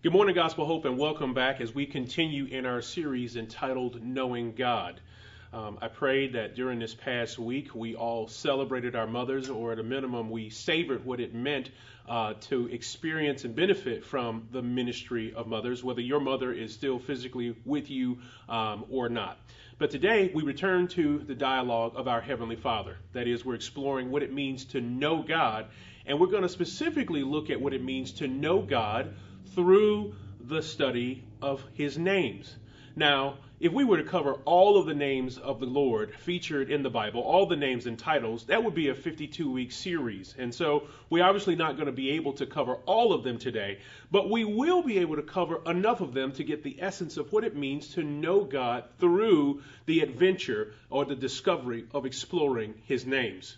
Good morning, Gospel Hope, and welcome back as we continue in our series entitled Knowing God. Um, I pray that during this past week we all celebrated our mothers, or at a minimum, we savored what it meant uh, to experience and benefit from the ministry of mothers, whether your mother is still physically with you um, or not. But today we return to the dialogue of our Heavenly Father. That is, we're exploring what it means to know God, and we're going to specifically look at what it means to know God through the study of His names. Now, if we were to cover all of the names of the Lord featured in the Bible, all the names and titles, that would be a 52 week series. And so we're obviously not going to be able to cover all of them today, but we will be able to cover enough of them to get the essence of what it means to know God through the adventure or the discovery of exploring His names.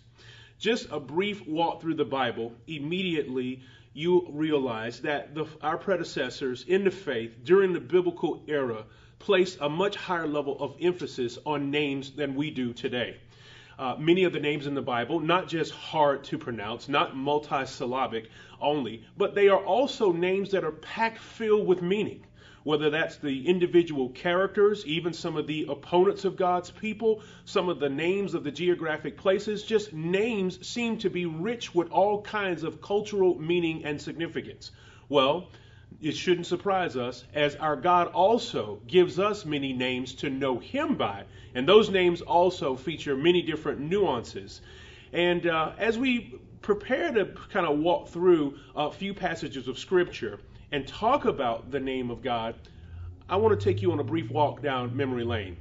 Just a brief walk through the Bible immediately you realize that the, our predecessors in the faith during the biblical era placed a much higher level of emphasis on names than we do today. Uh, many of the names in the Bible, not just hard to pronounce, not multisyllabic only, but they are also names that are packed filled with meaning. Whether that's the individual characters, even some of the opponents of God's people, some of the names of the geographic places, just names seem to be rich with all kinds of cultural meaning and significance. Well, it shouldn't surprise us, as our God also gives us many names to know Him by. And those names also feature many different nuances. And uh, as we prepare to kind of walk through a few passages of Scripture and talk about the name of God, I want to take you on a brief walk down memory lane.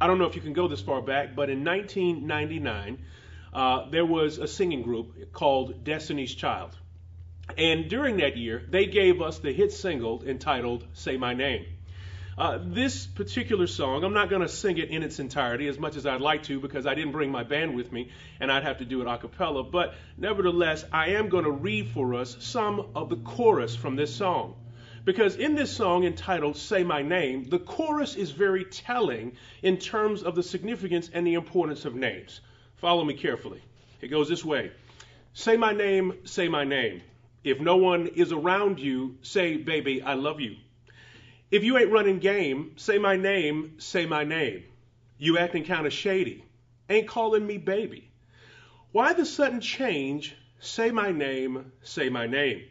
I don't know if you can go this far back, but in 1999, uh, there was a singing group called Destiny's Child. And during that year, they gave us the hit single entitled Say My Name. Uh, this particular song, I'm not going to sing it in its entirety as much as I'd like to because I didn't bring my band with me and I'd have to do it a cappella. But nevertheless, I am going to read for us some of the chorus from this song. Because in this song entitled Say My Name, the chorus is very telling in terms of the significance and the importance of names. Follow me carefully. It goes this way Say my name, say my name. If no one is around you, say, baby, I love you. If you ain't running game, say my name, say my name. You acting kind of shady. Ain't calling me baby. Why the sudden change? Say my name, say my name.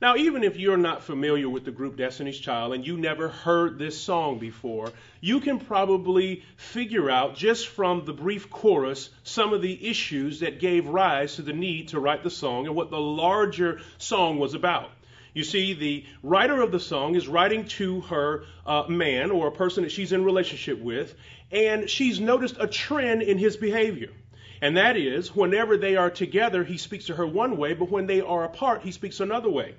Now, even if you're not familiar with the group Destiny's Child and you never heard this song before, you can probably figure out just from the brief chorus some of the issues that gave rise to the need to write the song and what the larger song was about. You see, the writer of the song is writing to her uh, man or a person that she's in relationship with, and she's noticed a trend in his behavior. And that is, whenever they are together, he speaks to her one way, but when they are apart, he speaks another way.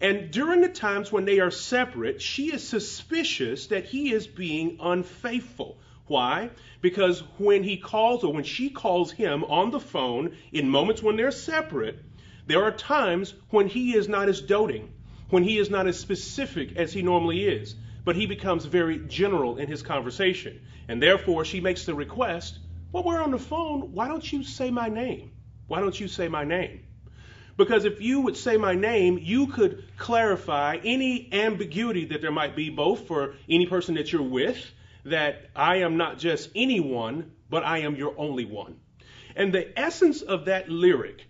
And during the times when they are separate, she is suspicious that he is being unfaithful. Why? Because when he calls or when she calls him on the phone in moments when they're separate, there are times when he is not as doting, when he is not as specific as he normally is, but he becomes very general in his conversation. And therefore, she makes the request well, we're on the phone. Why don't you say my name? Why don't you say my name? Because if you would say my name, you could clarify any ambiguity that there might be, both for any person that you're with, that I am not just anyone, but I am your only one. And the essence of that lyric,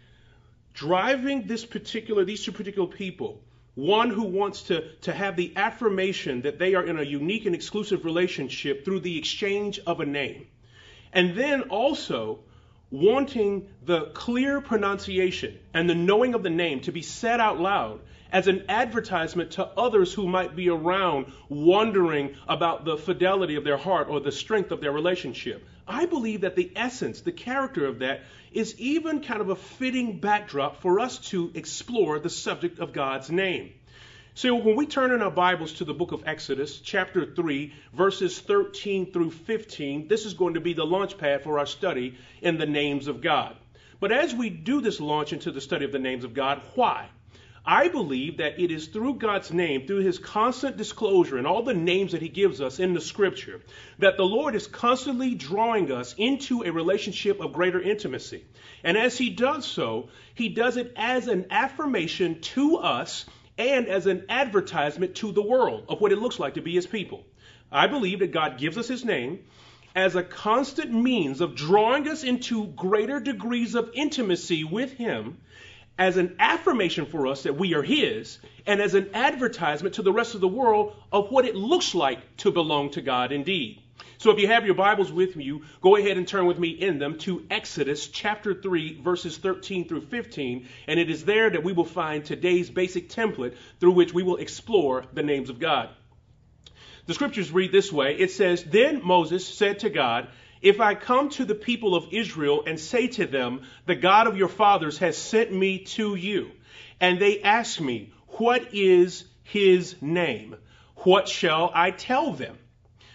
driving this particular, these two particular people, one who wants to, to have the affirmation that they are in a unique and exclusive relationship through the exchange of a name and then also wanting the clear pronunciation and the knowing of the name to be said out loud as an advertisement to others who might be around wondering about the fidelity of their heart or the strength of their relationship. I believe that the essence, the character of that, is even kind of a fitting backdrop for us to explore the subject of God's name. So when we turn in our Bibles to the book of Exodus, chapter 3, verses 13 through 15, this is going to be the launch pad for our study in the names of God. But as we do this launch into the study of the names of God, why? I believe that it is through God's name, through his constant disclosure and all the names that he gives us in the scripture, that the Lord is constantly drawing us into a relationship of greater intimacy. And as he does so, he does it as an affirmation to us and as an advertisement to the world of what it looks like to be his people. I believe that God gives us his name as a constant means of drawing us into greater degrees of intimacy with him as an affirmation for us that we are His, and as an advertisement to the rest of the world of what it looks like to belong to God indeed. So if you have your Bibles with you, go ahead and turn with me in them to Exodus chapter 3, verses 13 through 15, and it is there that we will find today's basic template through which we will explore the names of God. The scriptures read this way It says, Then Moses said to God, if I come to the people of Israel and say to them, The God of your fathers has sent me to you, and they ask me, What is his name? What shall I tell them?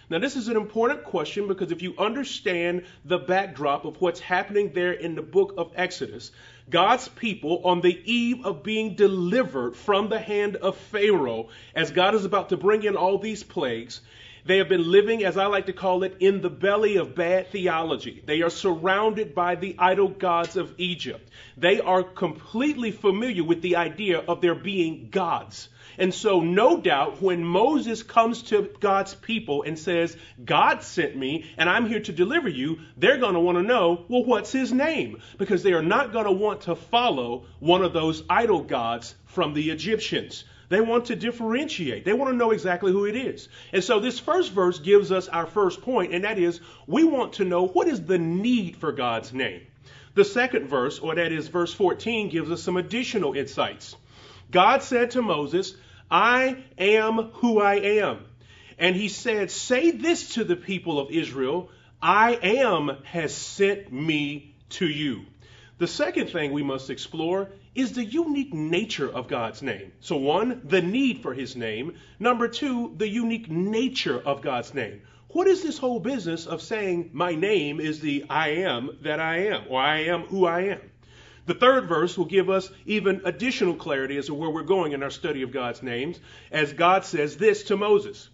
Now, this is an important question because if you understand the backdrop of what's happening there in the book of Exodus, God's people, on the eve of being delivered from the hand of Pharaoh, as God is about to bring in all these plagues, they have been living, as I like to call it, in the belly of bad theology. They are surrounded by the idol gods of Egypt. They are completely familiar with the idea of there being gods. And so, no doubt, when Moses comes to God's people and says, God sent me and I'm here to deliver you, they're going to want to know, well, what's his name? Because they are not going to want to follow one of those idol gods from the Egyptians. They want to differentiate. They want to know exactly who it is. And so this first verse gives us our first point, and that is we want to know what is the need for God's name. The second verse, or that is verse 14, gives us some additional insights. God said to Moses, I am who I am. And he said, Say this to the people of Israel I am has sent me to you. The second thing we must explore is the unique nature of God's name. So, one, the need for his name. Number two, the unique nature of God's name. What is this whole business of saying, My name is the I am that I am, or I am who I am? The third verse will give us even additional clarity as to where we're going in our study of God's names, as God says this to Moses.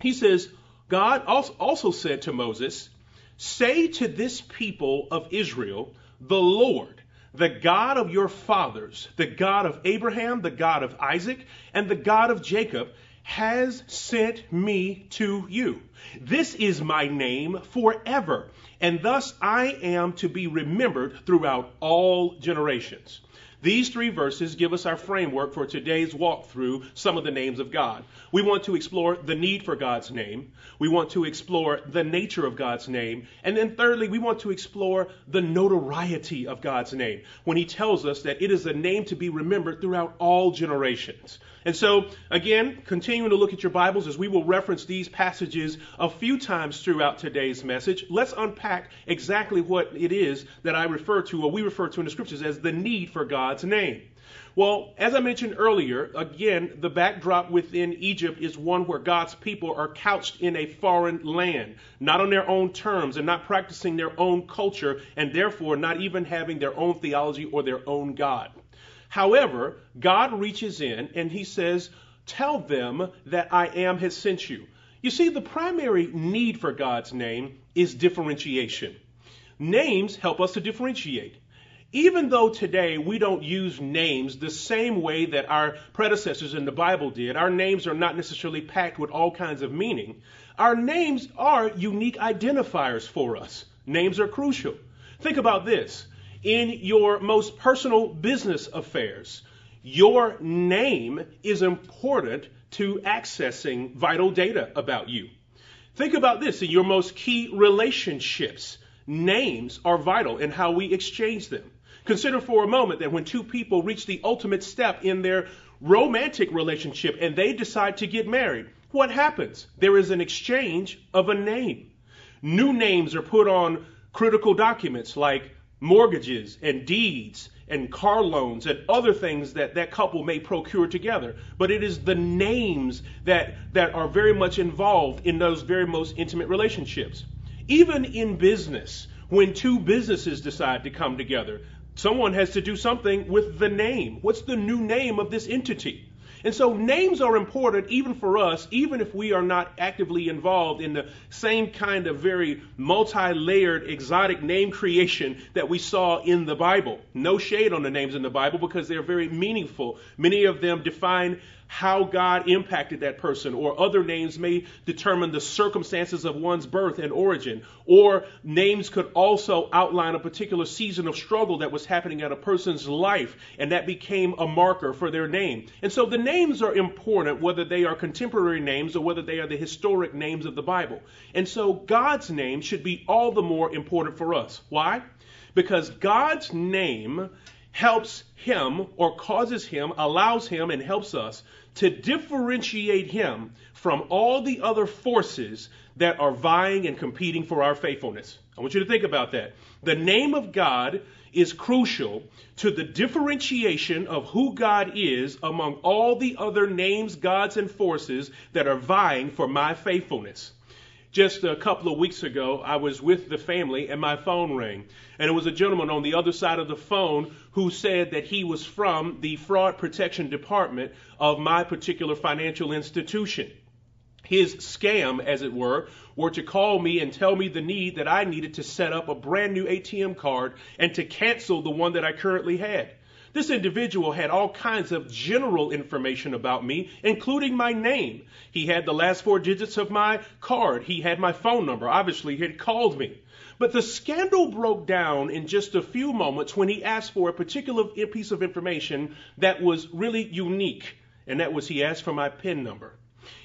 He says, God also said to Moses, Say to this people of Israel, the Lord, the God of your fathers, the God of Abraham, the God of Isaac, and the God of Jacob, has sent me to you. This is my name forever, and thus I am to be remembered throughout all generations. These three verses give us our framework for today's walk through some of the names of God. We want to explore the need for God's name. We want to explore the nature of God's name. And then thirdly, we want to explore the notoriety of God's name when he tells us that it is a name to be remembered throughout all generations. And so, again, continuing to look at your Bibles as we will reference these passages a few times throughout today's message, let's unpack exactly what it is that I refer to, or we refer to in the scriptures as the need for God's name. Well, as I mentioned earlier, again, the backdrop within Egypt is one where God's people are couched in a foreign land, not on their own terms and not practicing their own culture, and therefore not even having their own theology or their own God. However, God reaches in and he says, Tell them that I am has sent you. You see, the primary need for God's name is differentiation. Names help us to differentiate. Even though today we don't use names the same way that our predecessors in the Bible did, our names are not necessarily packed with all kinds of meaning. Our names are unique identifiers for us. Names are crucial. Think about this in your most personal business affairs. Your name is important to accessing vital data about you. Think about this in your most key relationships. Names are vital in how we exchange them. Consider for a moment that when two people reach the ultimate step in their romantic relationship and they decide to get married, what happens? There is an exchange of a name. New names are put on critical documents like mortgages and deeds and car loans and other things that that couple may procure together. But it is the names that, that are very much involved in those very most intimate relationships. Even in business, when two businesses decide to come together, someone has to do something with the name. What's the new name of this entity? And so names are important even for us, even if we are not actively involved in the same kind of very multi layered, exotic name creation that we saw in the Bible. No shade on the names in the Bible because they're very meaningful. Many of them define how God impacted that person, or other names may determine the circumstances of one's birth and origin, or names could also outline a particular season of struggle that was happening at a person's life, and that became a marker for their name. And so the names are important, whether they are contemporary names or whether they are the historic names of the Bible. And so God's name should be all the more important for us. Why? Because God's name helps him or causes him, allows him, and helps us to differentiate him from all the other forces that are vying and competing for our faithfulness. I want you to think about that. The name of God is crucial to the differentiation of who God is among all the other names, gods, and forces that are vying for my faithfulness. Just a couple of weeks ago, I was with the family and my phone rang. And it was a gentleman on the other side of the phone who said that he was from the fraud protection department of my particular financial institution. His scam, as it were, were to call me and tell me the need that I needed to set up a brand new ATM card and to cancel the one that I currently had. This individual had all kinds of general information about me, including my name. He had the last four digits of my card. He had my phone number. Obviously, he had called me. But the scandal broke down in just a few moments when he asked for a particular piece of information that was really unique, and that was he asked for my PIN number.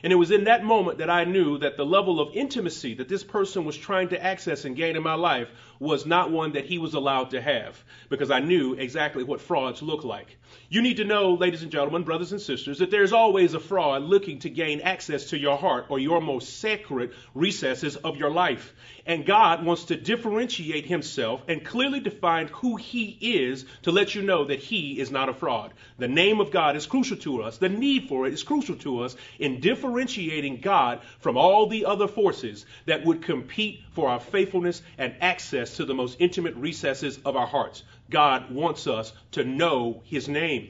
And it was in that moment that I knew that the level of intimacy that this person was trying to access and gain in my life was not one that he was allowed to have because I knew exactly what frauds look like. You need to know, ladies and gentlemen, brothers and sisters, that there's always a fraud looking to gain access to your heart or your most sacred recesses of your life. And God wants to differentiate himself and clearly define who he is to let you know that he is not a fraud. The name of God is crucial to us. The need for it is crucial to us in differentiating God from all the other forces that would compete for our faithfulness and access to the most intimate recesses of our hearts. God wants us to know his name.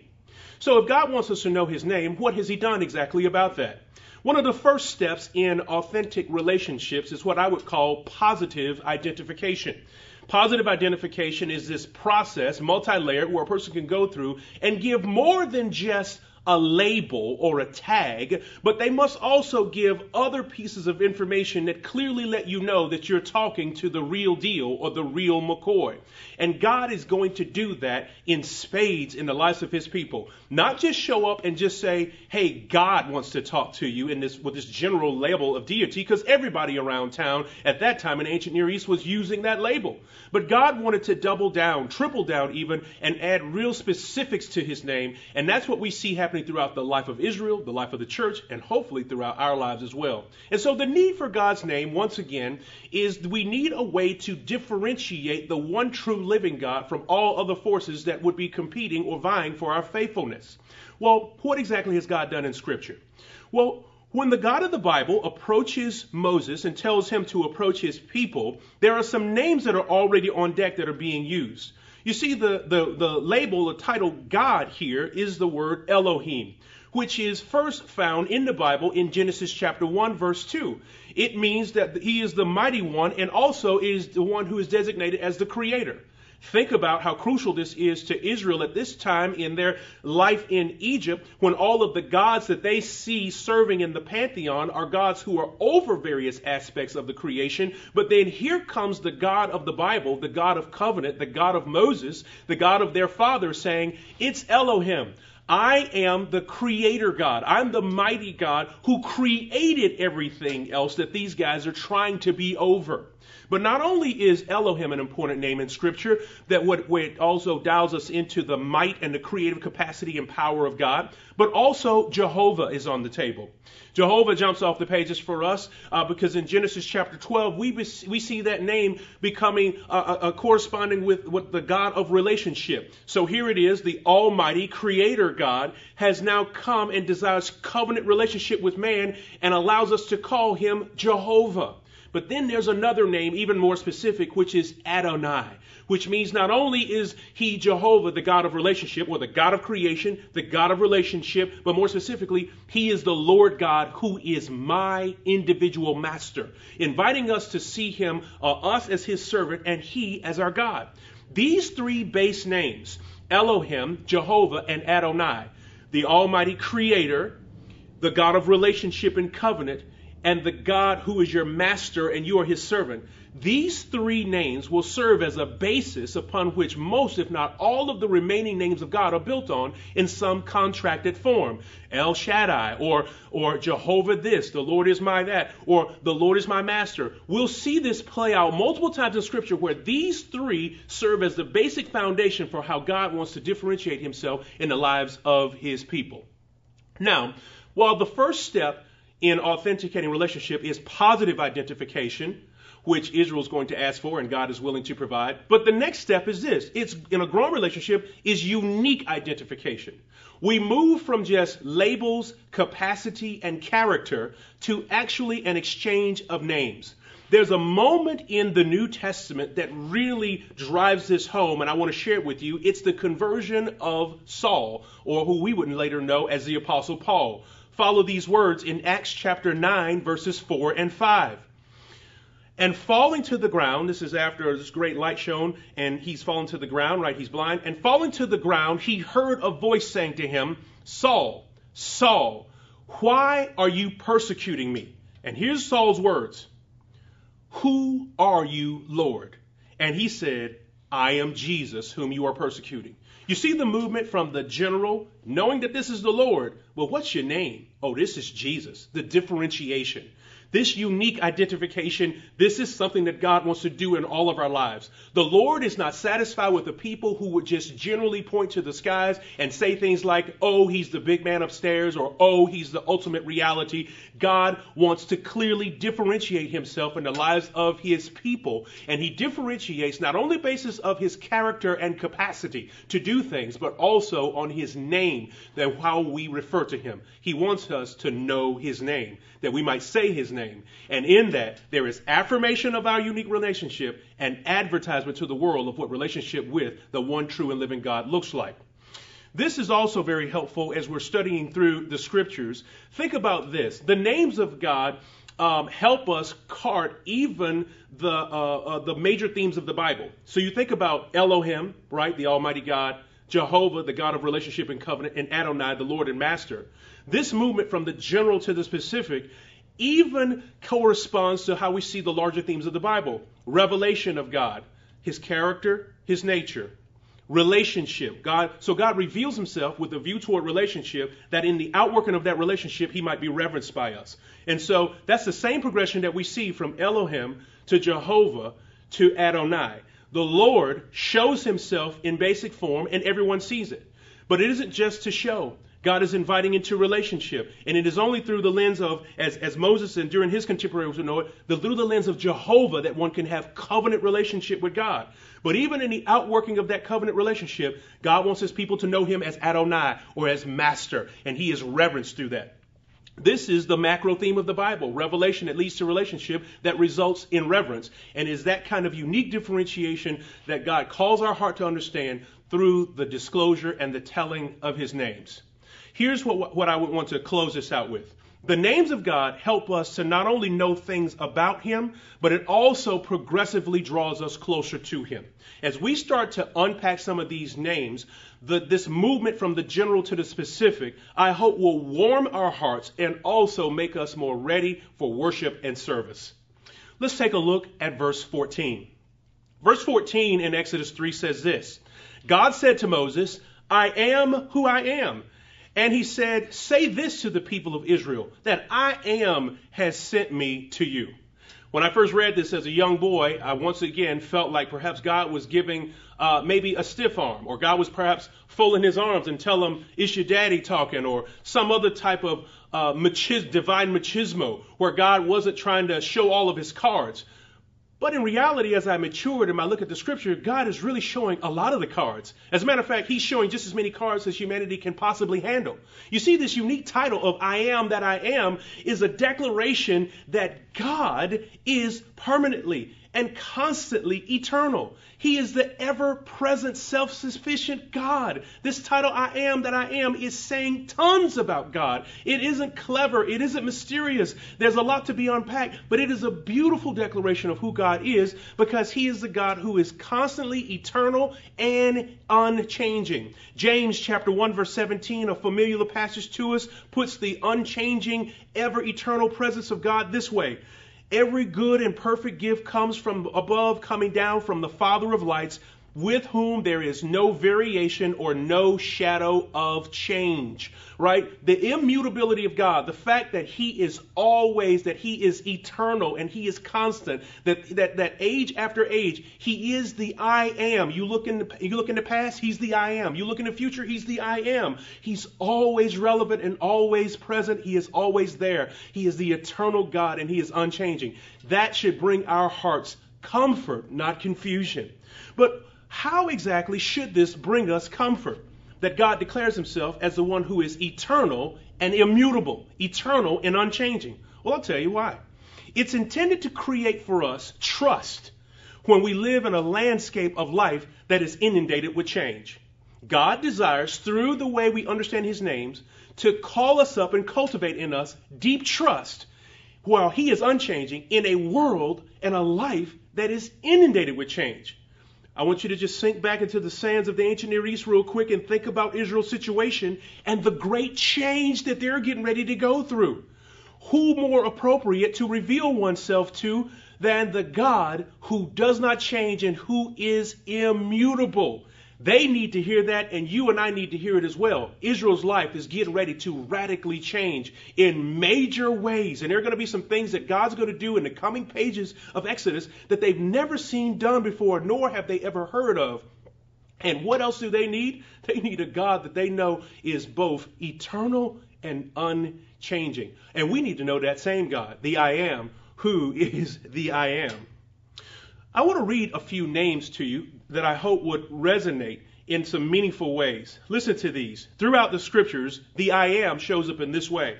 So if God wants us to know his name, what has he done exactly about that? One of the first steps in authentic relationships is what I would call positive identification. Positive identification is this process, multi layered, where a person can go through and give more than just a label or a tag, but they must also give other pieces of information that clearly let you know that you're talking to the real deal or the real McCoy. And God is going to do that in spades in the lives of his people. Not just show up and just say, hey, God wants to talk to you in this with this general label of deity, because everybody around town at that time in ancient Near East was using that label. But God wanted to double down, triple down even, and add real specifics to his name. And that's what we see happening throughout the life of Israel, the life of the church, and hopefully throughout our lives as well. And so the need for God's name, once again, is we need a way to differentiate the one true living God from all other forces that would be competing or vying for our faithfulness. Well, what exactly has God done in Scripture? Well, when the God of the Bible approaches Moses and tells him to approach his people, there are some names that are already on deck that are being used. You see, the, the, the label, the title God here is the word Elohim, which is first found in the Bible in Genesis chapter 1, verse 2. It means that he is the mighty one and also is the one who is designated as the creator. Think about how crucial this is to Israel at this time in their life in Egypt when all of the gods that they see serving in the pantheon are gods who are over various aspects of the creation. But then here comes the God of the Bible, the God of covenant, the God of Moses, the God of their father saying, It's Elohim. I am the creator God. I'm the mighty God who created everything else that these guys are trying to be over. But not only is Elohim an important name in Scripture, that what, what also dials us into the might and the creative capacity and power of God, but also Jehovah is on the table. Jehovah jumps off the pages for us uh, because in Genesis chapter 12, we, we see that name becoming uh, uh, uh, corresponding with, with the God of relationship. So here it is the Almighty Creator God has now come and desires covenant relationship with man and allows us to call him Jehovah. But then there's another name, even more specific, which is Adonai, which means not only is he Jehovah, the God of relationship, or the God of creation, the God of relationship, but more specifically, he is the Lord God who is my individual master, inviting us to see him, uh, us as his servant, and he as our God. These three base names, Elohim, Jehovah, and Adonai, the Almighty Creator, the God of relationship and covenant, and the God who is your master and you are his servant. These three names will serve as a basis upon which most, if not all, of the remaining names of God are built on in some contracted form. El Shaddai, or, or Jehovah this, the Lord is my that, or the Lord is my master. We'll see this play out multiple times in Scripture where these three serve as the basic foundation for how God wants to differentiate himself in the lives of his people. Now, while the first step in authenticating relationship is positive identification, which Israel is going to ask for and God is willing to provide. But the next step is this. It's in a growing relationship is unique identification. We move from just labels, capacity, and character to actually an exchange of names. There's a moment in the New Testament that really drives this home, and I want to share it with you. It's the conversion of Saul, or who we would later know as the Apostle Paul. Follow these words in Acts chapter 9, verses 4 and 5. And falling to the ground, this is after this great light shone, and he's fallen to the ground, right? He's blind. And falling to the ground, he heard a voice saying to him, Saul, Saul, why are you persecuting me? And here's Saul's words Who are you, Lord? And he said, I am Jesus, whom you are persecuting. You see the movement from the general, knowing that this is the Lord. Well, what's your name? Oh, this is Jesus. The differentiation. This unique identification, this is something that God wants to do in all of our lives. The Lord is not satisfied with the people who would just generally point to the skies and say things like, oh, he's the big man upstairs, or oh, he's the ultimate reality. God wants to clearly differentiate himself in the lives of his people. And he differentiates not only basis of his character and capacity to do things, but also on his name, that how we refer to him. He wants us to know his name, that we might say his name. And in that, there is affirmation of our unique relationship and advertisement to the world of what relationship with the one true and living God looks like. This is also very helpful as we're studying through the scriptures. Think about this. The names of God um, help us cart even the, uh, uh, the major themes of the Bible. So you think about Elohim, right, the Almighty God, Jehovah, the God of relationship and covenant, and Adonai, the Lord and Master. This movement from the general to the specific even corresponds to how we see the larger themes of the Bible revelation of God, his character, his nature, relationship. God, so God reveals himself with a view toward relationship that in the outworking of that relationship, he might be reverenced by us. And so that's the same progression that we see from Elohim to Jehovah to Adonai. The Lord shows himself in basic form and everyone sees it. But it isn't just to show. God is inviting into relationship. And it is only through the lens of, as, as Moses and during his contemporaries would know it, the, through the lens of Jehovah that one can have covenant relationship with God. But even in the outworking of that covenant relationship, God wants his people to know him as Adonai or as master, and he is reverenced through that. This is the macro theme of the Bible, revelation that leads to relationship that results in reverence. And is that kind of unique differentiation that God calls our heart to understand through the disclosure and the telling of his names. Here's what, what I would want to close this out with. The names of God help us to not only know things about Him, but it also progressively draws us closer to Him. As we start to unpack some of these names, the, this movement from the general to the specific, I hope will warm our hearts and also make us more ready for worship and service. Let's take a look at verse 14. Verse 14 in Exodus 3 says this God said to Moses, I am who I am. And he said, Say this to the people of Israel, that I am has sent me to you. When I first read this as a young boy, I once again felt like perhaps God was giving uh, maybe a stiff arm, or God was perhaps folding his arms and tell him, "Is your daddy talking?" or some other type of uh, divine machismo, where God wasn't trying to show all of his cards. But in reality, as I matured and I look at the scripture, God is really showing a lot of the cards. As a matter of fact, He's showing just as many cards as humanity can possibly handle. You see, this unique title of I am that I am is a declaration that God is permanently and constantly eternal. He is the ever present, self sufficient God. This title, I am that I am, is saying tons about God. It isn't clever, it isn't mysterious. There's a lot to be unpacked, but it is a beautiful declaration of who God is because He is the God who is constantly eternal and unchanging. James chapter 1, verse 17, a familiar passage to us, puts the unchanging, ever eternal presence of God this way. Every good and perfect gift comes from above, coming down from the Father of lights, with whom there is no variation or no shadow of change, right? The immutability of God, the fact that He is always, that He is eternal and He is constant, that, that, that age after age, He is the I am. You look in the, you look in the past, He's the I am. You look in the future, He's the I am. He's always relevant and always present. He is always there. He is the eternal God and He is unchanging. That should bring our hearts comfort, not confusion. But how exactly should this bring us comfort? That God declares himself as the one who is eternal and immutable, eternal and unchanging. Well, I'll tell you why. It's intended to create for us trust when we live in a landscape of life that is inundated with change. God desires, through the way we understand his names, to call us up and cultivate in us deep trust while he is unchanging in a world and a life that is inundated with change. I want you to just sink back into the sands of the ancient Near East real quick and think about Israel's situation and the great change that they're getting ready to go through. Who more appropriate to reveal oneself to than the God who does not change and who is immutable? They need to hear that, and you and I need to hear it as well. Israel's life is getting ready to radically change in major ways. And there are going to be some things that God's going to do in the coming pages of Exodus that they've never seen done before, nor have they ever heard of. And what else do they need? They need a God that they know is both eternal and unchanging. And we need to know that same God, the I am, who is the I am. I want to read a few names to you that I hope would resonate in some meaningful ways. Listen to these. Throughout the scriptures, the I am shows up in this way.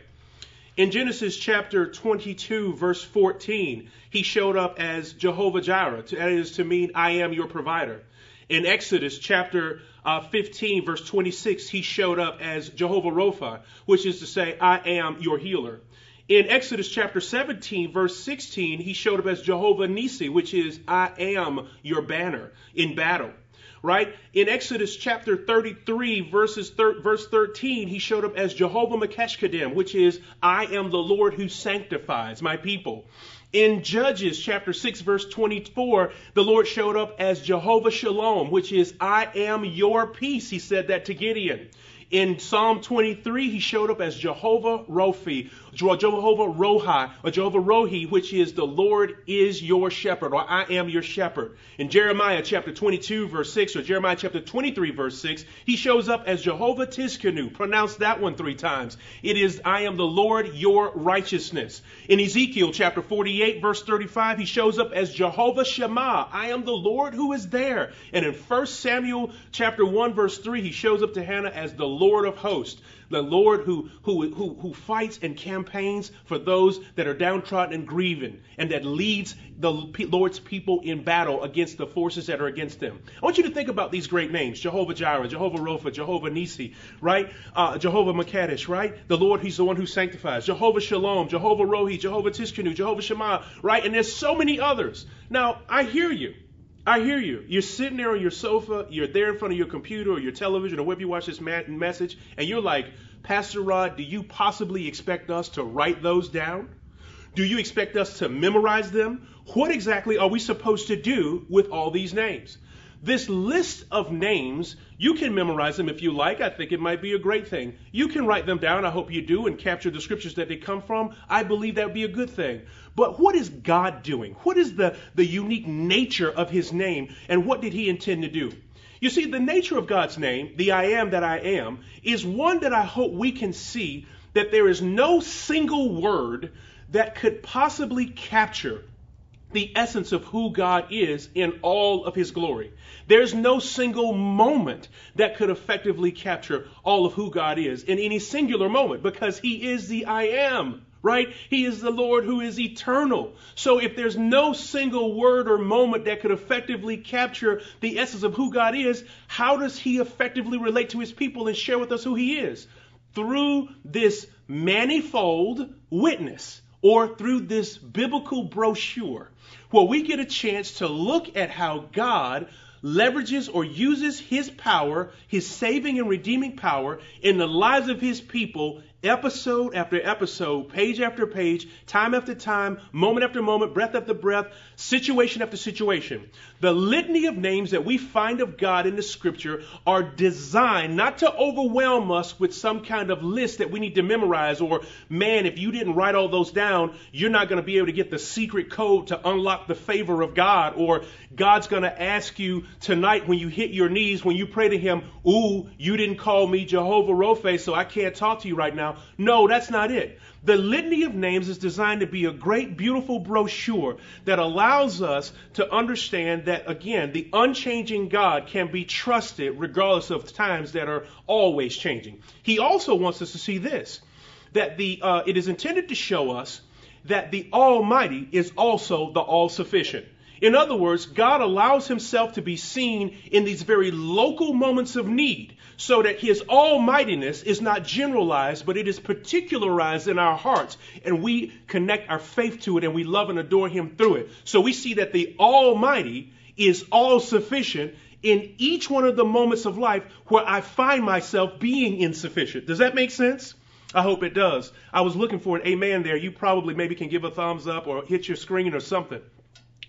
In Genesis chapter 22, verse 14, he showed up as Jehovah Jireh. That is to mean, I am your provider. In Exodus chapter uh, 15, verse 26, he showed up as Jehovah Rapha, which is to say, I am your healer. In Exodus chapter 17, verse 16, he showed up as Jehovah Nisi, which is, I am your banner in battle. Right? In Exodus chapter 33, verses thir- verse 13, he showed up as Jehovah Makeshkadim, which is, I am the Lord who sanctifies my people. In Judges chapter 6, verse 24, the Lord showed up as Jehovah Shalom, which is, I am your peace. He said that to Gideon. In Psalm 23, he showed up as Jehovah Rophi, Jehovah Rohi, or Jehovah Rohi, which is the Lord is your shepherd, or I am your shepherd. In Jeremiah chapter 22, verse 6, or Jeremiah chapter 23, verse 6, he shows up as Jehovah Tsidkenu. Pronounce that one three times. It is, I am the Lord your righteousness. In Ezekiel chapter 48, verse 35, he shows up as Jehovah Shammah. I am the Lord who is there. And in 1 Samuel chapter 1, verse 3, he shows up to Hannah as the Lord of hosts the Lord who, who, who, who fights and campaigns for those that are downtrodden and grieving, and that leads the Lord's people in battle against the forces that are against them. I want you to think about these great names Jehovah Jireh, Jehovah Rapha, Jehovah Nisi, right? Uh, Jehovah Makadesh, right? The Lord, He's the one who sanctifies. Jehovah Shalom, Jehovah Rohi, Jehovah Tsidkenu, Jehovah Shammah, right? And there's so many others. Now, I hear you. I hear you. You're sitting there on your sofa, you're there in front of your computer or your television or wherever you watch this message, and you're like, Pastor Rod, do you possibly expect us to write those down? Do you expect us to memorize them? What exactly are we supposed to do with all these names? This list of names, you can memorize them if you like. I think it might be a great thing. You can write them down. I hope you do and capture the scriptures that they come from. I believe that would be a good thing. But what is God doing? What is the, the unique nature of his name and what did he intend to do? You see, the nature of God's name, the I am that I am, is one that I hope we can see that there is no single word that could possibly capture the essence of who God is in all of his glory. There's no single moment that could effectively capture all of who God is in any singular moment because he is the I am right? He is the Lord who is eternal. So if there's no single word or moment that could effectively capture the essence of who God is, how does he effectively relate to his people and share with us who he is? Through this manifold witness or through this biblical brochure where we get a chance to look at how God leverages or uses his power, his saving and redeeming power in the lives of his people episode after episode, page after page, time after time, moment after moment, breath after breath, situation after situation. The litany of names that we find of God in the scripture are designed not to overwhelm us with some kind of list that we need to memorize or, man, if you didn't write all those down, you're not going to be able to get the secret code to unlock the favor of God or God's going to ask you tonight when you hit your knees, when you pray to Him, ooh, you didn't call me Jehovah Rophe, so I can't talk to you right now. No, that's not it. The litany of names is designed to be a great, beautiful brochure that allows us to understand that, again, the unchanging God can be trusted regardless of times that are always changing. He also wants us to see this that the, uh, it is intended to show us that the Almighty is also the all sufficient. In other words, God allows himself to be seen in these very local moments of need so that his almightiness is not generalized, but it is particularized in our hearts and we connect our faith to it and we love and adore him through it. So we see that the almighty is all sufficient in each one of the moments of life where I find myself being insufficient. Does that make sense? I hope it does. I was looking for an amen there. You probably maybe can give a thumbs up or hit your screen or something.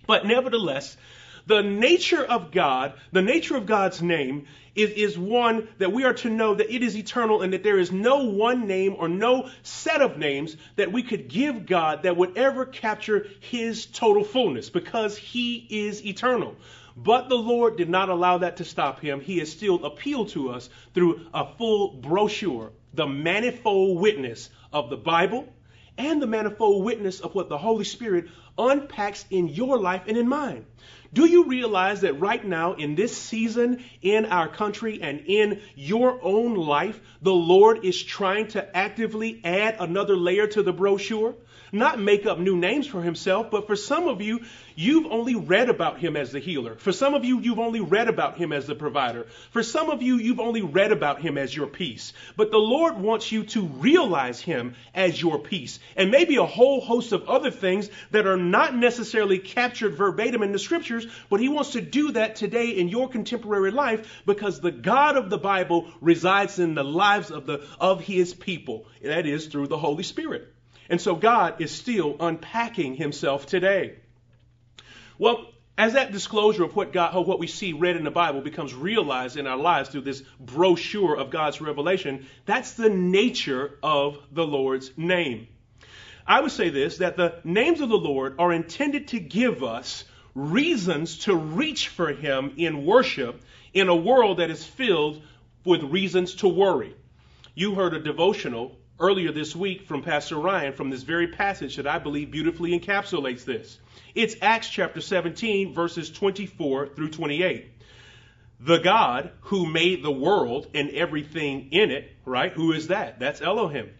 But nevertheless, the nature of God, the nature of God's name is, is one that we are to know that it is eternal and that there is no one name or no set of names that we could give God that would ever capture his total fullness because he is eternal. But the Lord did not allow that to stop him. He has still appealed to us through a full brochure, the manifold witness of the Bible and the manifold witness of what the Holy Spirit unpacks in your life and in mine. Do you realize that right now, in this season, in our country and in your own life, the Lord is trying to actively add another layer to the brochure? Not make up new names for himself, but for some of you, you've only read about him as the healer. For some of you, you've only read about him as the provider. For some of you, you've only read about him as your peace. But the Lord wants you to realize him as your peace. And maybe a whole host of other things that are not necessarily captured verbatim in the scriptures, but he wants to do that today in your contemporary life because the God of the Bible resides in the lives of the of his people. That is through the Holy Spirit. And so God is still unpacking himself today. Well, as that disclosure of what God, what we see read in the Bible becomes realized in our lives through this brochure of God's revelation, that's the nature of the Lord's name. I would say this that the names of the Lord are intended to give us reasons to reach for Him in worship in a world that is filled with reasons to worry. You heard a devotional earlier this week from Pastor Ryan from this very passage that I believe beautifully encapsulates this. It's Acts chapter 17, verses 24 through 28. The God who made the world and everything in it, right? Who is that? That's Elohim.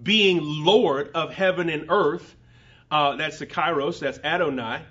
Being Lord of heaven and earth, uh, that's the Kyrios, that's Adonai,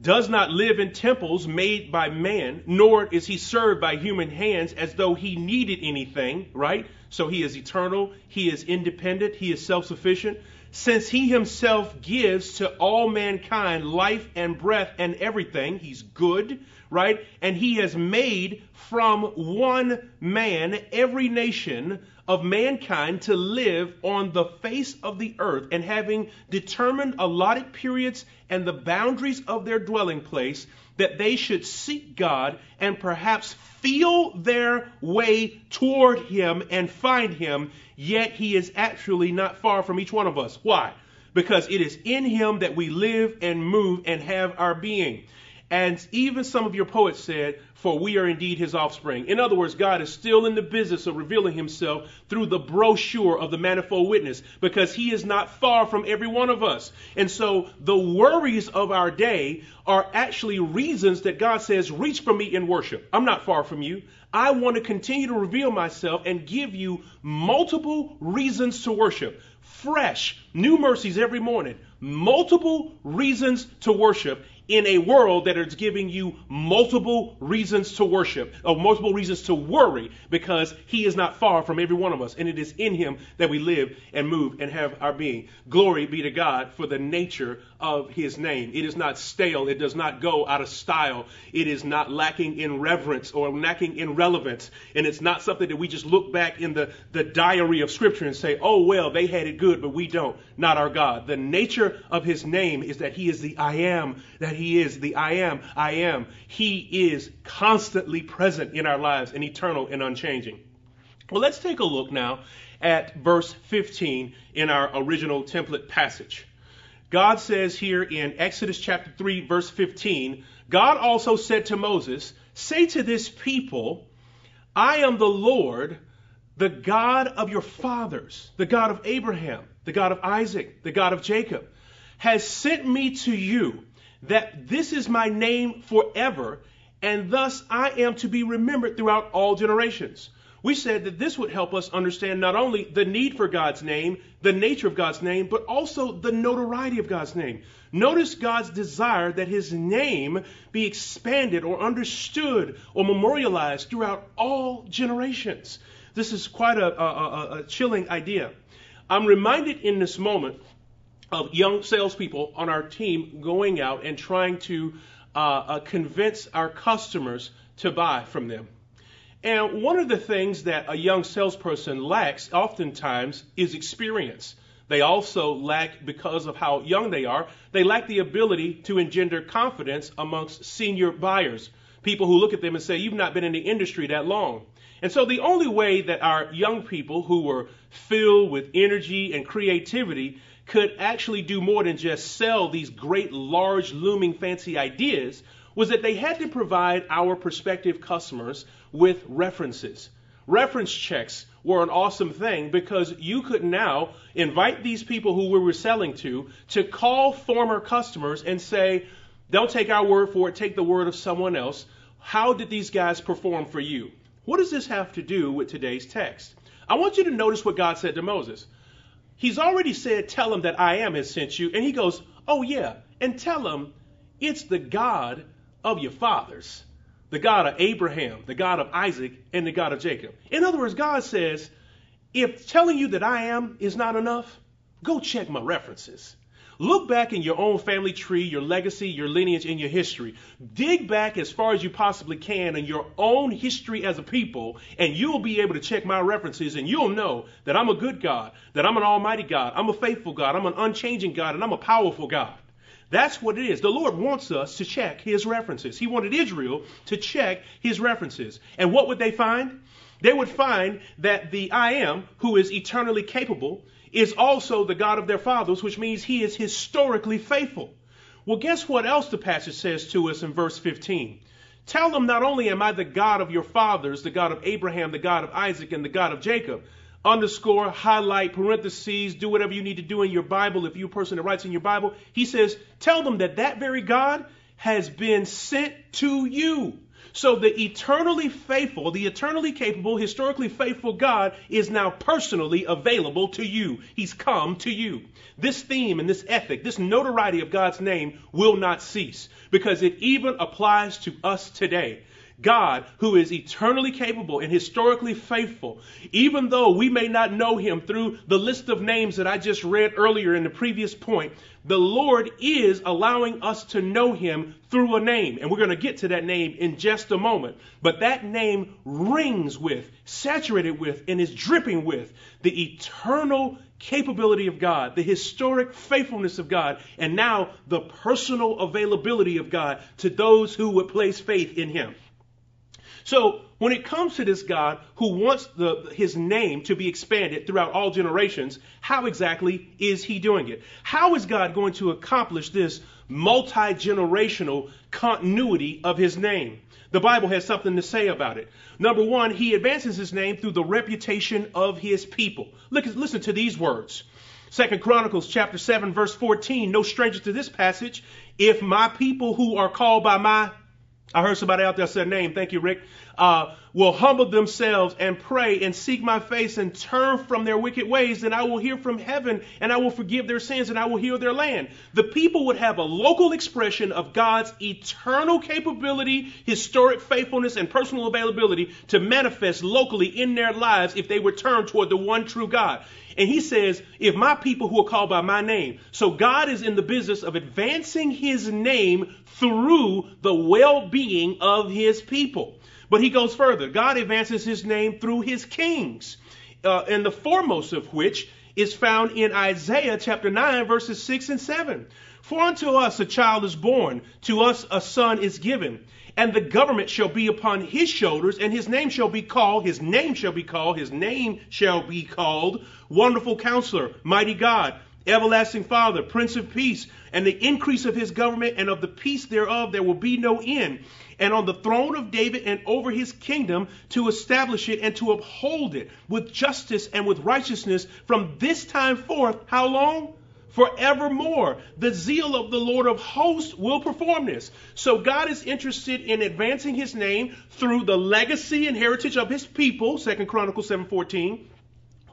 does not live in temples made by man, nor is he served by human hands as though he needed anything, right? So he is eternal, he is independent, he is self sufficient. Since he himself gives to all mankind life and breath and everything, he's good, right? And he has made from one man every nation of mankind to live on the face of the earth, and having determined allotted periods and the boundaries of their dwelling place, that they should seek God and perhaps feel their way toward Him and find Him, yet He is actually not far from each one of us. Why? Because it is in Him that we live and move and have our being. And even some of your poets said, For we are indeed his offspring. In other words, God is still in the business of revealing himself through the brochure of the manifold witness because he is not far from every one of us. And so the worries of our day are actually reasons that God says, Reach for me in worship. I'm not far from you. I want to continue to reveal myself and give you multiple reasons to worship. Fresh, new mercies every morning, multiple reasons to worship in a world that is giving you multiple reasons to worship, or multiple reasons to worry, because He is not far from every one of us, and it is in Him that we live and move and have our being. Glory be to God for the nature of His name. It is not stale, it does not go out of style, it is not lacking in reverence or lacking in relevance, and it's not something that we just look back in the, the diary of Scripture and say, oh, well, they had it good, but we don't. Not our God. The nature of His name is that He is the I am, that he is the I am, I am. He is constantly present in our lives and eternal and unchanging. Well, let's take a look now at verse 15 in our original template passage. God says here in Exodus chapter 3, verse 15, God also said to Moses, Say to this people, I am the Lord, the God of your fathers, the God of Abraham, the God of Isaac, the God of Jacob, has sent me to you that this is my name forever, and thus I am to be remembered throughout all generations. We said that this would help us understand not only the need for God's name, the nature of God's name, but also the notoriety of God's name. Notice God's desire that his name be expanded or understood or memorialized throughout all generations. This is quite a, a, a chilling idea. I'm reminded in this moment of young salespeople on our team going out and trying to uh, uh, convince our customers to buy from them. And one of the things that a young salesperson lacks oftentimes is experience. They also lack, because of how young they are, they lack the ability to engender confidence amongst senior buyers, people who look at them and say, You've not been in the industry that long. And so the only way that our young people who were filled with energy and creativity could actually do more than just sell these great, large, looming, fancy ideas was that they had to provide our prospective customers with references. Reference checks were an awesome thing because you could now invite these people who we were selling to to call former customers and say, don't take our word for it, take the word of someone else. How did these guys perform for you? What does this have to do with today's text? I want you to notice what God said to Moses. He's already said, Tell him that I am has sent you. And he goes, Oh, yeah. And tell him it's the God of your fathers, the God of Abraham, the God of Isaac, and the God of Jacob. In other words, God says, If telling you that I am is not enough, go check my references. Look back in your own family tree, your legacy, your lineage, and your history. Dig back as far as you possibly can in your own history as a people, and you'll be able to check my references, and you'll know that I'm a good God, that I'm an almighty God, I'm a faithful God, I'm an unchanging God, and I'm a powerful God. That's what it is. The Lord wants us to check his references. He wanted Israel to check his references. And what would they find? They would find that the I am, who is eternally capable, is also the God of their fathers, which means he is historically faithful. Well, guess what else the passage says to us in verse 15? Tell them not only am I the God of your fathers, the God of Abraham, the God of Isaac, and the God of Jacob, underscore, highlight, parentheses, do whatever you need to do in your Bible if you're a person that writes in your Bible. He says, tell them that that very God has been sent to you. So the eternally faithful, the eternally capable, historically faithful God is now personally available to you. He's come to you. This theme and this ethic, this notoriety of God's name will not cease because it even applies to us today. God, who is eternally capable and historically faithful, even though we may not know him through the list of names that I just read earlier in the previous point, the Lord is allowing us to know him through a name. And we're going to get to that name in just a moment. But that name rings with, saturated with, and is dripping with the eternal capability of God, the historic faithfulness of God, and now the personal availability of God to those who would place faith in him. So when it comes to this God who wants the, his name to be expanded throughout all generations, how exactly is he doing it? How is God going to accomplish this multi generational continuity of his name? The Bible has something to say about it. Number one, he advances his name through the reputation of his people. Look, listen to these words. Second Chronicles chapter 7 verse 14, no stranger to this passage. If my people who are called by my I heard somebody out there say name. Thank you, Rick. Uh, will humble themselves and pray and seek my face and turn from their wicked ways, then I will hear from heaven and I will forgive their sins and I will heal their land. The people would have a local expression of God's eternal capability, historic faithfulness, and personal availability to manifest locally in their lives if they would turn toward the one true God. And he says, if my people who are called by my name. So God is in the business of advancing his name through the well being of his people. But he goes further. God advances his name through his kings, uh, and the foremost of which is found in Isaiah chapter 9, verses 6 and 7. For unto us a child is born, to us a son is given, and the government shall be upon his shoulders, and his name shall be called, his name shall be called, his name shall be called Wonderful Counselor, Mighty God, Everlasting Father, Prince of Peace, and the increase of his government and of the peace thereof there will be no end. And on the throne of David and over his kingdom to establish it and to uphold it with justice and with righteousness from this time forth. How long? Forevermore. The zeal of the Lord of hosts will perform this. So God is interested in advancing his name through the legacy and heritage of his people, 2 Chronicles 7:14,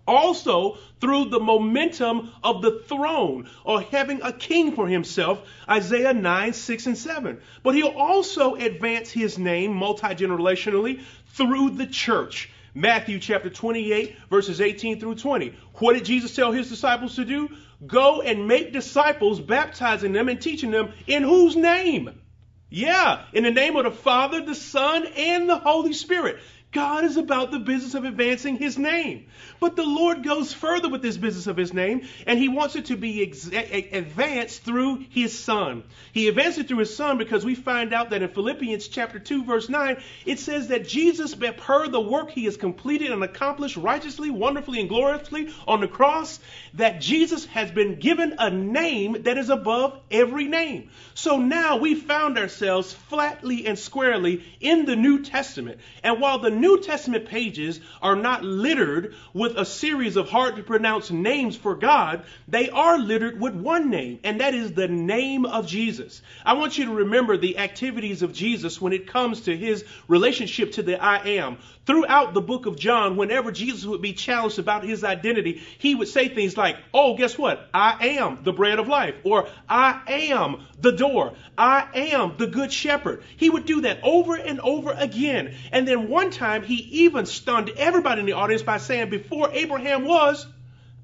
also through the momentum of the throne or having a king for himself, Isaiah 9, 6, and 7. But he'll also advance his name multi-generationally through the church. Matthew chapter 28, verses 18 through 20. What did Jesus tell his disciples to do? Go and make disciples, baptizing them and teaching them in whose name? Yeah, in the name of the Father, the Son, and the Holy Spirit. God is about the business of advancing his name. But the Lord goes further with this business of his name, and he wants it to be ex- advanced through his son. He advanced it through his son because we find out that in Philippians chapter 2, verse 9, it says that Jesus, per the work he has completed and accomplished righteously, wonderfully, and gloriously on the cross, that Jesus has been given a name that is above every name. So now we found ourselves flatly and squarely in the New Testament. And while the New Testament pages are not littered with a series of hard to pronounce names for God, they are littered with one name, and that is the name of Jesus. I want you to remember the activities of Jesus when it comes to his relationship to the I am. Throughout the book of John, whenever Jesus would be challenged about his identity, he would say things like, Oh, guess what? I am the bread of life, or I am the door, I am the good shepherd. He would do that over and over again. And then one time, he even stunned everybody in the audience by saying, Before Abraham was,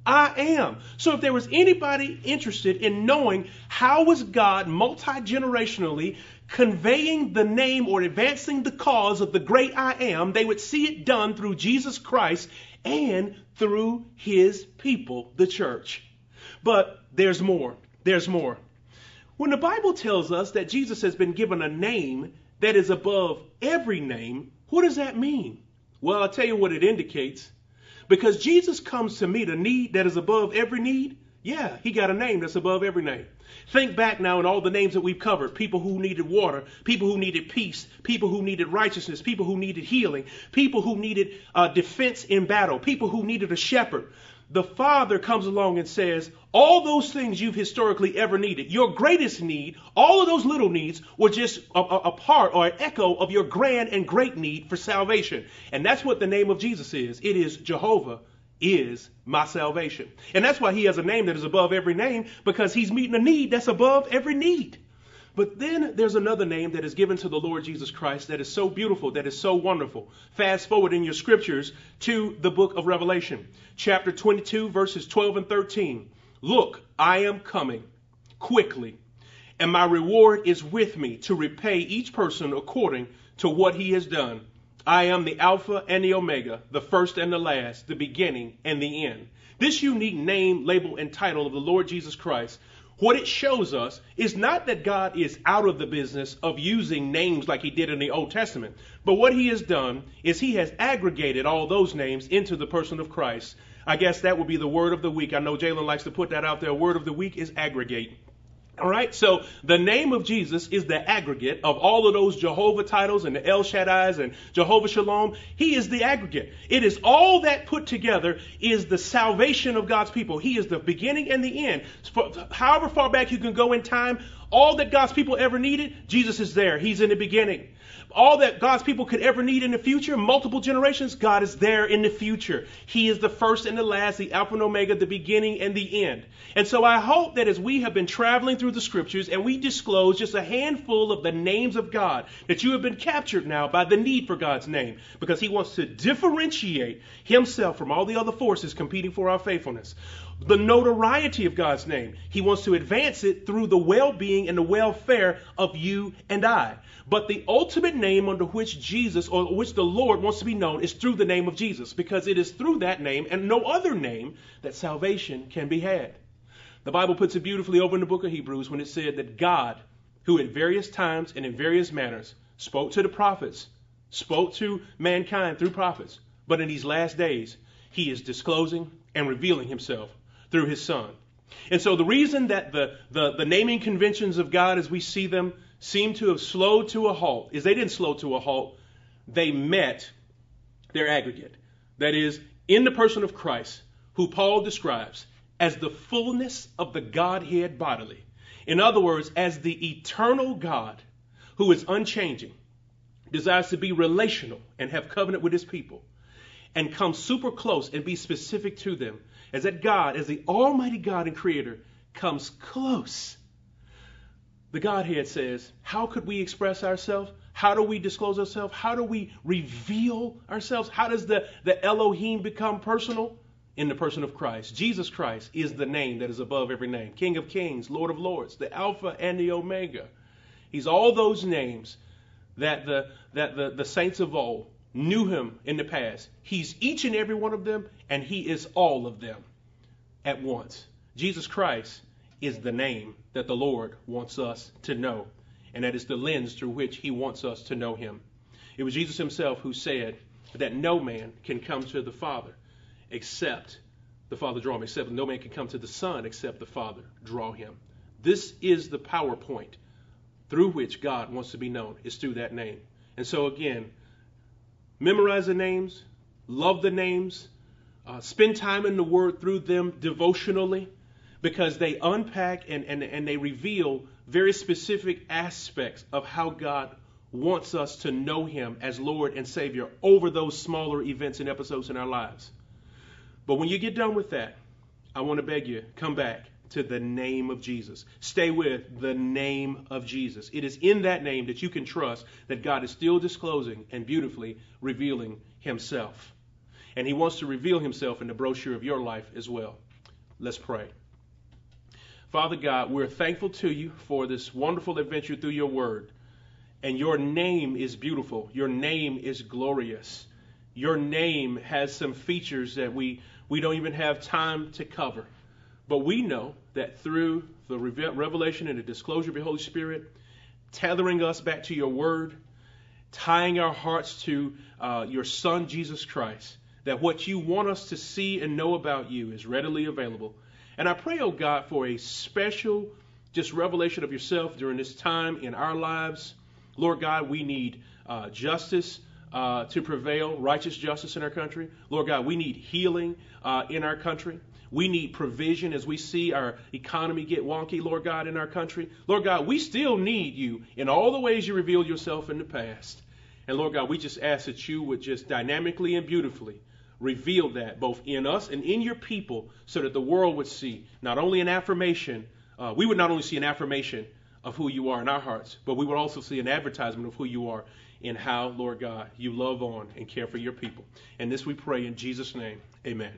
I am. So if there was anybody interested in knowing how was God multi-generationally conveying the name or advancing the cause of the great I am, they would see it done through Jesus Christ and through his people, the church. But there's more. There's more. When the Bible tells us that Jesus has been given a name that is above every name, what does that mean? Well, I'll tell you what it indicates. Because Jesus comes to meet a need that is above every need, yeah, he got a name that's above every name. Think back now in all the names that we've covered people who needed water, people who needed peace, people who needed righteousness, people who needed healing, people who needed uh, defense in battle, people who needed a shepherd. The Father comes along and says, All those things you've historically ever needed, your greatest need, all of those little needs were just a, a, a part or an echo of your grand and great need for salvation. And that's what the name of Jesus is it is Jehovah is my salvation. And that's why he has a name that is above every name because he's meeting a need that's above every need. But then there's another name that is given to the Lord Jesus Christ that is so beautiful, that is so wonderful. Fast forward in your scriptures to the book of Revelation, chapter 22, verses 12 and 13. Look, I am coming quickly, and my reward is with me to repay each person according to what he has done. I am the Alpha and the Omega, the first and the last, the beginning and the end. This unique name, label, and title of the Lord Jesus Christ, what it shows us is not that God is out of the business of using names like he did in the Old Testament, but what he has done is he has aggregated all those names into the person of Christ. I guess that would be the word of the week. I know Jalen likes to put that out there. Word of the week is aggregate. All right, so the name of Jesus is the aggregate of all of those Jehovah titles and the El Shaddai's and Jehovah Shalom. He is the aggregate. It is all that put together is the salvation of God's people. He is the beginning and the end. However far back you can go in time, all that God's people ever needed, Jesus is there. He's in the beginning all that God's people could ever need in the future, multiple generations, God is there in the future. He is the first and the last, the Alpha and Omega, the beginning and the end. And so I hope that as we have been traveling through the scriptures and we disclose just a handful of the names of God, that you have been captured now by the need for God's name, because He wants to differentiate Himself from all the other forces competing for our faithfulness the notoriety of God's name. He wants to advance it through the well being and the welfare of you and I. But the ultimate name under which Jesus or which the Lord wants to be known is through the name of Jesus, because it is through that name and no other name that salvation can be had. The Bible puts it beautifully over in the book of Hebrews when it said that God, who at various times and in various manners spoke to the prophets, spoke to mankind through prophets, but in these last days, he is disclosing and revealing himself through his son. And so the reason that the, the, the, naming conventions of God as we see them seem to have slowed to a halt is they didn't slow to a halt. They met their aggregate. That is, in the person of Christ, who Paul describes as the fullness of the Godhead bodily. In other words, as the eternal God who is unchanging, desires to be relational and have covenant with his people, and come super close and be specific to them as that God, as the Almighty God and Creator, comes close. The Godhead says, How could we express ourselves? How do we disclose ourselves? How do we reveal ourselves? How does the, the Elohim become personal? In the person of Christ. Jesus Christ is the name that is above every name King of Kings, Lord of Lords, the Alpha and the Omega. He's all those names that the, that the, the saints of old knew him in the past. He's each and every one of them, and he is all of them at once. Jesus Christ is the name that the Lord wants us to know, and that is the lens through which he wants us to know him. It was Jesus himself who said that no man can come to the Father except the Father draw him, except no man can come to the Son except the Father draw him. This is the PowerPoint through which God wants to be known, is through that name. And so again, memorize the names, love the names, uh, spend time in the Word through them devotionally because they unpack and, and, and they reveal very specific aspects of how God wants us to know Him as Lord and Savior over those smaller events and episodes in our lives. But when you get done with that, I want to beg you, come back to the name of Jesus. Stay with the name of Jesus. It is in that name that you can trust that God is still disclosing and beautifully revealing himself. And he wants to reveal himself in the brochure of your life as well. Let's pray. Father God, we're thankful to you for this wonderful adventure through your word. And your name is beautiful. Your name is glorious. Your name has some features that we, we don't even have time to cover. But we know that through the revelation and the disclosure of the Holy Spirit, tethering us back to your word, tying our hearts to uh, your Son, Jesus Christ, that what you want us to see and know about you is readily available. And I pray, oh God, for a special just revelation of yourself during this time in our lives. Lord God, we need uh, justice. Uh, to prevail, righteous justice in our country. Lord God, we need healing uh, in our country. We need provision as we see our economy get wonky, Lord God, in our country. Lord God, we still need you in all the ways you revealed yourself in the past. And Lord God, we just ask that you would just dynamically and beautifully reveal that both in us and in your people so that the world would see not only an affirmation, uh, we would not only see an affirmation of who you are in our hearts, but we would also see an advertisement of who you are in how, Lord God, you love on and care for your people. And this we pray in Jesus' name. Amen.